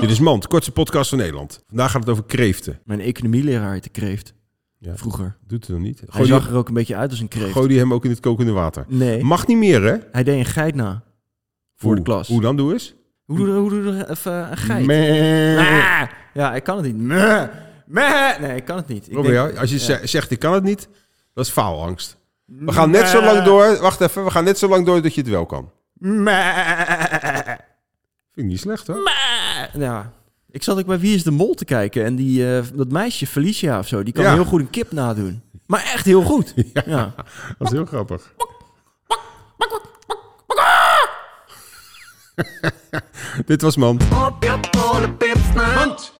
Dit is Mand, kortste podcast van Nederland. Vandaag gaat het over kreeften. Mijn economieleraar heette kreeft. Ja. Vroeger. Doet het nog niet. Hij zag die, er ook een beetje uit als een kreeft. gooi die hem ook in het kokende water. Nee, Mag niet meer, hè? hij deed een geit na. Voor de klas. Hoe dan, doe eens? Hoe doe hoe doe even een geit? Ja, ik kan het niet. Meh. Meh. Nee, ik kan het niet. Ik Probeer, denk- als je ja. zegt, ik kan het niet, dat is faalangst. We gaan net zo lang door, wacht even, we gaan net zo lang door dat je het wel kan. Meh. Vind ik niet slecht, hoor. Meh. Ja. Ik zat ook bij Wie is de Mol te kijken. En die, eh, dat meisje, Felicia of zo, die kan Ja. heel goed een kip nadoen. Maar echt heel goed. Ja. Dat is heel grappig. Dit was Man. Op je.